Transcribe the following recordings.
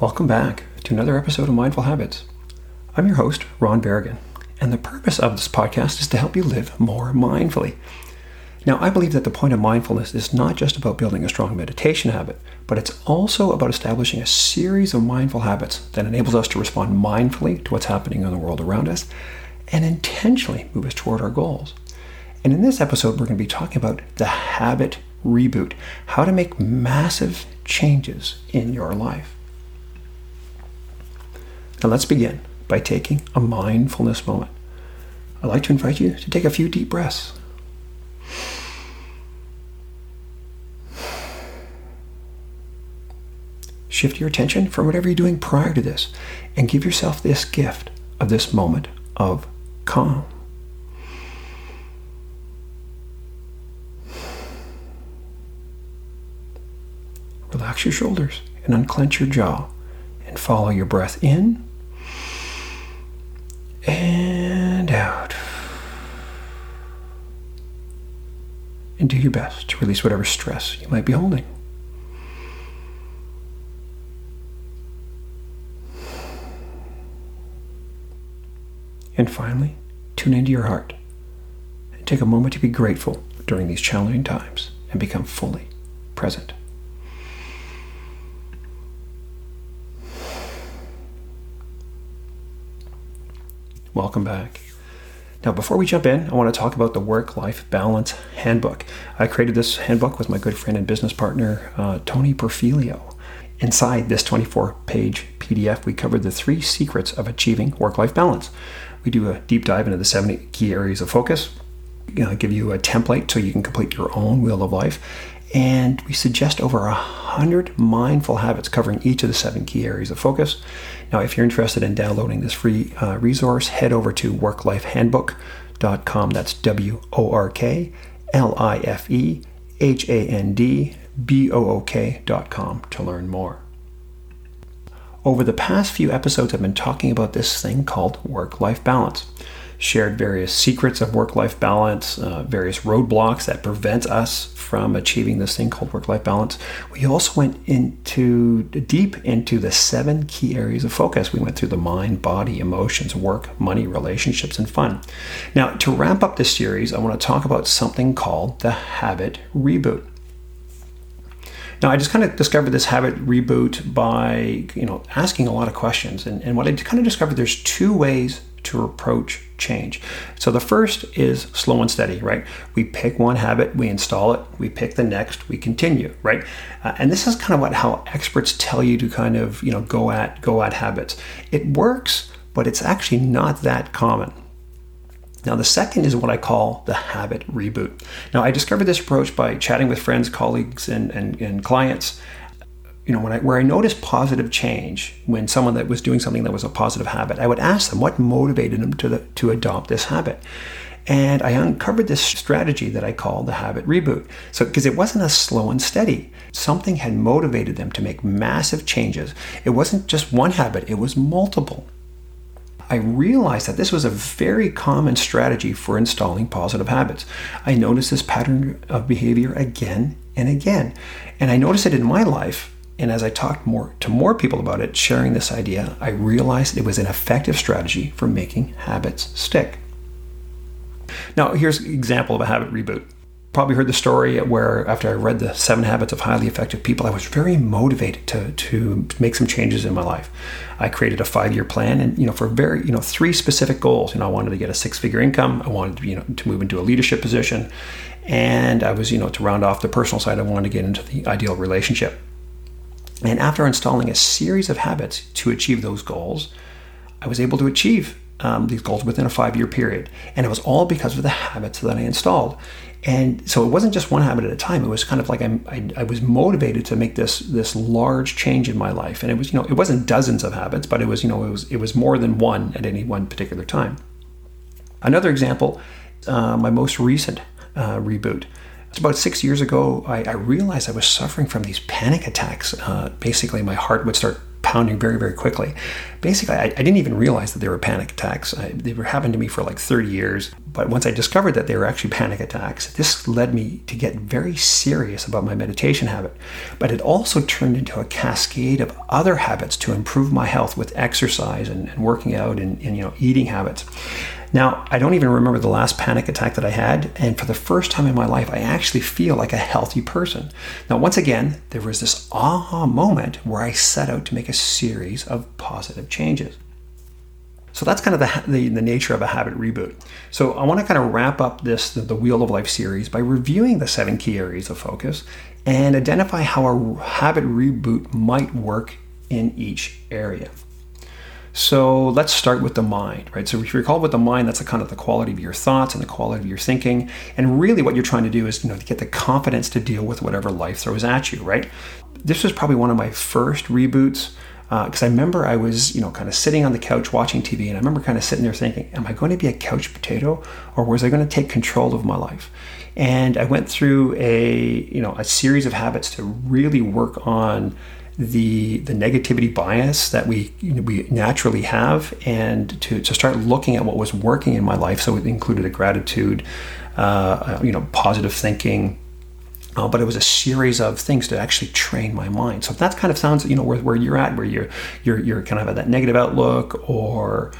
Welcome back to another episode of Mindful Habits. I'm your host, Ron Berrigan, and the purpose of this podcast is to help you live more mindfully. Now, I believe that the point of mindfulness is not just about building a strong meditation habit, but it's also about establishing a series of mindful habits that enables us to respond mindfully to what's happening in the world around us and intentionally move us toward our goals. And in this episode, we're going to be talking about the habit reboot, how to make massive changes in your life. Now let's begin by taking a mindfulness moment. I'd like to invite you to take a few deep breaths. Shift your attention from whatever you're doing prior to this and give yourself this gift of this moment of calm. Relax your shoulders and unclench your jaw and follow your breath in and out. And do your best to release whatever stress you might be holding. And finally, tune into your heart and take a moment to be grateful during these challenging times and become fully present. Welcome back. Now, before we jump in, I want to talk about the Work Life Balance Handbook. I created this handbook with my good friend and business partner, uh, Tony Perfilio. Inside this 24 page PDF, we cover the three secrets of achieving work life balance. We do a deep dive into the 70 key areas of focus, you know, give you a template so you can complete your own wheel of life, and we suggest over a hundred mindful habits covering each of the seven key areas of focus. Now, if you're interested in downloading this free uh, resource, head over to worklifehandbook.com. That's W O R K L I F E H A N D B O O K.com to learn more. Over the past few episodes, I've been talking about this thing called work life balance shared various secrets of work life balance, uh, various roadblocks that prevent us from achieving this thing called work life balance. We also went into deep into the seven key areas of focus. We went through the mind, body, emotions, work, money, relationships, and fun. Now, to wrap up this series, I want to talk about something called the habit reboot. Now, I just kind of discovered this habit reboot by, you know, asking a lot of questions. And, and what I kind of discovered, there's two ways to approach change. So the first is slow and steady, right? We pick one habit, we install it, we pick the next, we continue, right? Uh, and this is kind of what how experts tell you to kind of you know go at go at habits. It works, but it's actually not that common. Now, the second is what I call the habit reboot. Now, I discovered this approach by chatting with friends, colleagues, and, and, and clients you know, when I, where I noticed positive change when someone that was doing something that was a positive habit, I would ask them what motivated them to, the, to adopt this habit. And I uncovered this strategy that I call the habit reboot. So, because it wasn't a slow and steady, something had motivated them to make massive changes. It wasn't just one habit, it was multiple. I realized that this was a very common strategy for installing positive habits. I noticed this pattern of behavior again and again. And I noticed it in my life and as I talked more to more people about it, sharing this idea, I realized it was an effective strategy for making habits stick. Now, here's an example of a habit reboot. Probably heard the story where after I read the seven habits of highly effective people, I was very motivated to, to make some changes in my life. I created a five-year plan and, you know, for very, you know, three specific goals. You know, I wanted to get a six-figure income. I wanted to, you know, to move into a leadership position. And I was, you know, to round off the personal side, I wanted to get into the ideal relationship. And after installing a series of habits to achieve those goals, I was able to achieve um, these goals within a five year period. And it was all because of the habits that I installed. And so it wasn't just one habit at a time. It was kind of like I, I, I was motivated to make this this large change in my life. And it was you know it wasn't dozens of habits, but it was you know it was it was more than one at any one particular time. Another example, uh, my most recent uh, reboot. About six years ago, I, I, realized I was suffering from these panic attacks. Uh, basically, my heart would start pounding very, very quickly. Basically, I, I didn't even realize that they were panic attacks. I, they were happening to me for like 30 years, but once I discovered that they were actually panic attacks, this led me to get very serious about my meditation habit. But it also turned into a cascade of other habits to improve my health with exercise and, and working out and, and you know eating habits. Now, I don't even remember the last panic attack that I had, and for the first time in my life, I actually feel like a healthy person. Now, once again, there was this aha moment where I set out to make a series of positive changes. So that's kind of the, the, the, nature of a habit reboot. So I want to kind of wrap up this, the, the Wheel of Life series, by reviewing the seven key areas of focus and identify how a habit reboot might work in each area. So let's start with the mind, right? So if you recall with the mind, that's a kind of the quality of your thoughts and the quality of your thinking. And really what you're trying to do is, you know, to get the confidence to deal with whatever life throws at you, right? This was probably one of my first reboots because uh, I remember I was, you know, kind of sitting on the couch watching TV, and I remember kind of sitting there thinking, "Am I going to be a couch potato, or was I going to take control of my life?" And I went through a, you know, a series of habits to really work on the the negativity bias that we you know, we naturally have, and to, to start looking at what was working in my life. So it included a gratitude, uh, you know, positive thinking. Uh, but it was a series of things to actually train my mind. So if that kind of sounds, you know, where, where you're at, where you're you're you're kind of at that negative outlook, or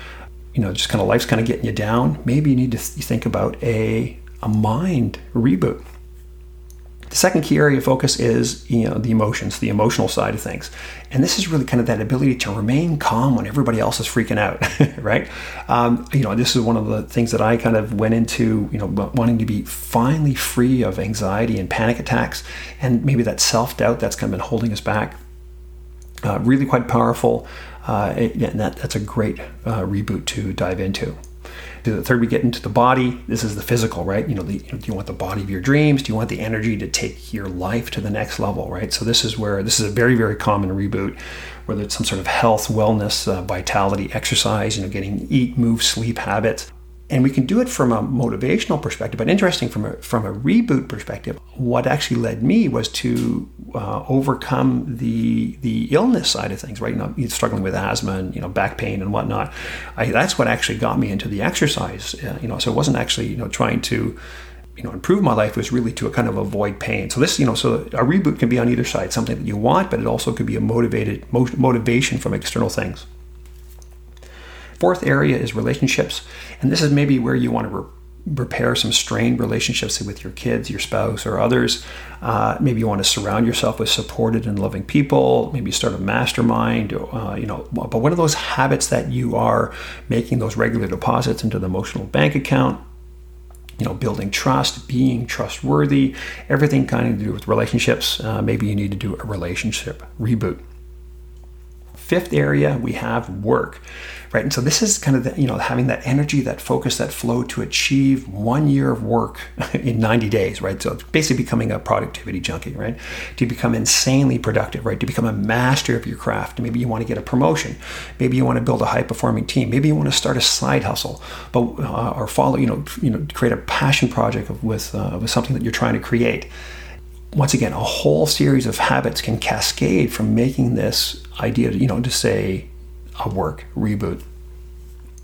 you know, just kind of life's kind of getting you down, maybe you need to th- think about a a mind reboot. The second key area of focus is you know the emotions, the emotional side of things, and this is really kind of that ability to remain calm when everybody else is freaking out, right? Um, you know, this is one of the things that I kind of went into, you know, wanting to be finally free of anxiety and panic attacks, and maybe that self doubt that's kind of been holding us back. Uh, really quite powerful, uh, and that, that's a great uh, reboot to dive into. The third, we get into the body. This is the physical, right? You know, the, do you want the body of your dreams? Do you want the energy to take your life to the next level, right? So this is where this is a very, very common reboot, whether it's some sort of health, wellness, uh, vitality, exercise, you know, getting eat, move, sleep habits and we can do it from a motivational perspective but interesting from a from a reboot perspective what actually led me was to uh, overcome the the illness side of things right? You know struggling with asthma and you know back pain and whatnot. I, that's what actually got me into the exercise uh, you know so it wasn't actually you know trying to you know improve my life. Was really to kind of avoid pain. So this you know so a reboot can be on either side something that you want but it also could be a motivated motivation from external things Fourth area is relationships. And this is maybe where you want to re- repair some strained relationships with your kids, your spouse, or others. Uh, maybe you want to surround yourself with supported and loving people. Maybe start a mastermind. Uh, you know, but what are those habits that you are making those regular deposits into the emotional bank account? You know, building trust, being trustworthy, everything kind of to do with relationships. Uh, maybe you need to do a relationship reboot. Fifth area, we have work right? And so this is kind of the, you know having that energy, that focus, that flow to achieve one year of work in 90 days, right? So it's basically becoming a productivity junkie, right? To become insanely productive, right? To become a master of your craft. Maybe you want to get a promotion. Maybe you want to build a high performing team. Maybe you want to start a side hustle, but uh, or follow you know you know create a passion project with uh, with something that you're trying to create once again, a whole series of habits can cascade from making this idea, you know, to say, a work reboot.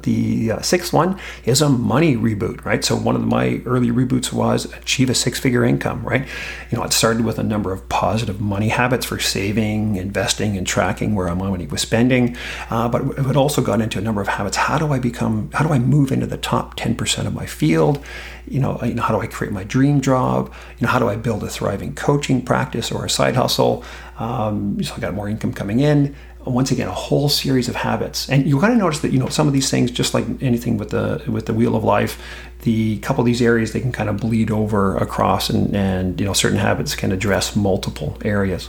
The uh, sixth one is a money reboot, right? So one of my early reboots was achieve a six-figure income, right? You know, it started with a number of positive money habits for saving, investing, and tracking where my money was spending, uh, but it also got into a number of habits. How do I become? How do I move into the top ten percent of my field? You know, you know, how do I create my dream job? You know, how do I build a thriving coaching practice or a side hustle? Um, so I got more income coming in once again a whole series of habits. And you got to notice that you know some of these things just like anything with the with the wheel of life the couple of these areas they can kind of bleed over across and and you know certain habits can address multiple areas.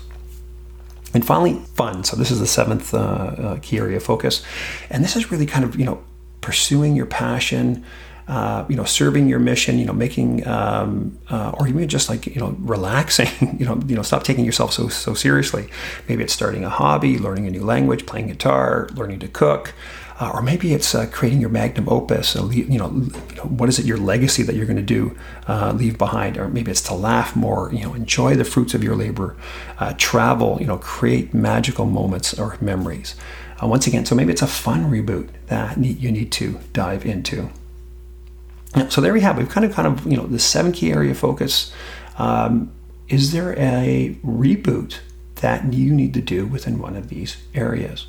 And finally fun. So this is the seventh uh, uh, key area of focus. And this is really kind of you know pursuing your passion uh, you know, serving your mission, you know, making, um, uh, or even just like, you know, relaxing, you know, you know, stop taking yourself so, so seriously. Maybe it's starting a hobby, learning a new language, playing guitar, learning to cook, uh, or maybe it's uh, creating your magnum opus, know, you know, what is it, your legacy that you're going to do, uh, leave behind, or maybe it's to laugh more, you know, enjoy the fruits of your labor, uh, travel, you know, create magical moments or memories. once again, so maybe it's a fun reboot that you need to dive into. So there we have. We've kind of, kind of, you know, the seven key area focus. Um, is there a reboot that you need to do within one of these areas?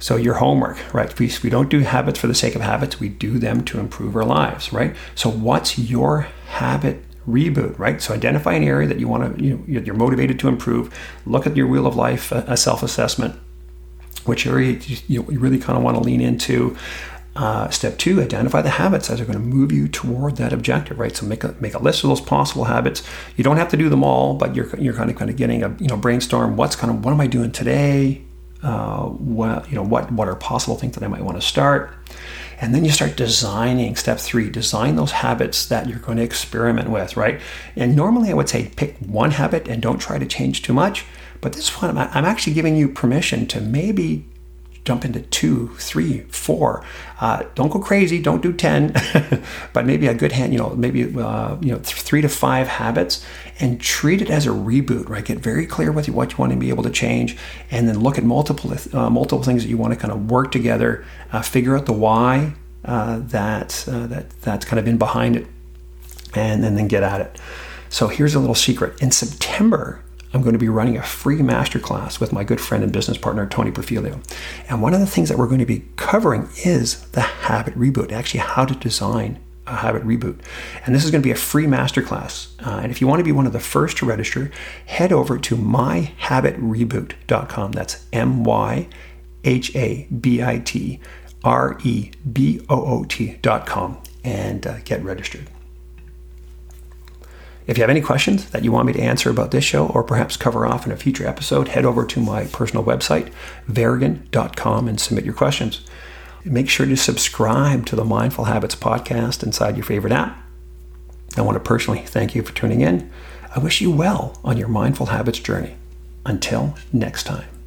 So your homework, right? We, we don't do habits for the sake of habits. We do them to improve our lives, right? So what's your habit reboot, right? So identify an area that you want to, you know, you're motivated to improve. Look at your wheel of life, a self-assessment. Which area you, you really kind of want to lean into. Uh, step two, identify the habits that are going to move you toward that objective, right? So make a make a list of those possible habits. You don't have to do them all, but you're you're kind of kind of getting a you know brainstorm. What's kind of what am I doing today? Uh, what you know what what are possible things that I might want to start, and then you start designing. Step three, design those habits that you're going to experiment with, right? And normally I would say pick one habit and don't try to change too much. But this one, I'm actually giving you permission to maybe jump into two, three, four. Uh, don't go crazy. Don't do ten, but maybe a good hand. You know, maybe uh, you know three to five habits, and treat it as a reboot. Right. Get very clear with you what you want to be able to change, and then look at multiple uh, multiple things that you want to kind of work together. Uh, figure out the why uh, that uh, that that's kind of been behind it, and, and then get at it. So here's a little secret. In September, I'm going to be running a free masterclass with my good friend and business partner, Tony Perfilio. And one of the things that we're going to be covering is the habit reboot, actually, how to design a habit reboot. And this is going to be a free masterclass. Uh, and if you want to be one of the first to register, head over to myhabitreboot.com. That's M Y H A B I T R E B O O T.com and uh, get registered. If you have any questions that you want me to answer about this show or perhaps cover off in a future episode, head over to my personal website, verrigan.com, and submit your questions. Make sure to subscribe to the Mindful Habits podcast inside your favorite app. I want to personally thank you for tuning in. I wish you well on your mindful habits journey. Until next time.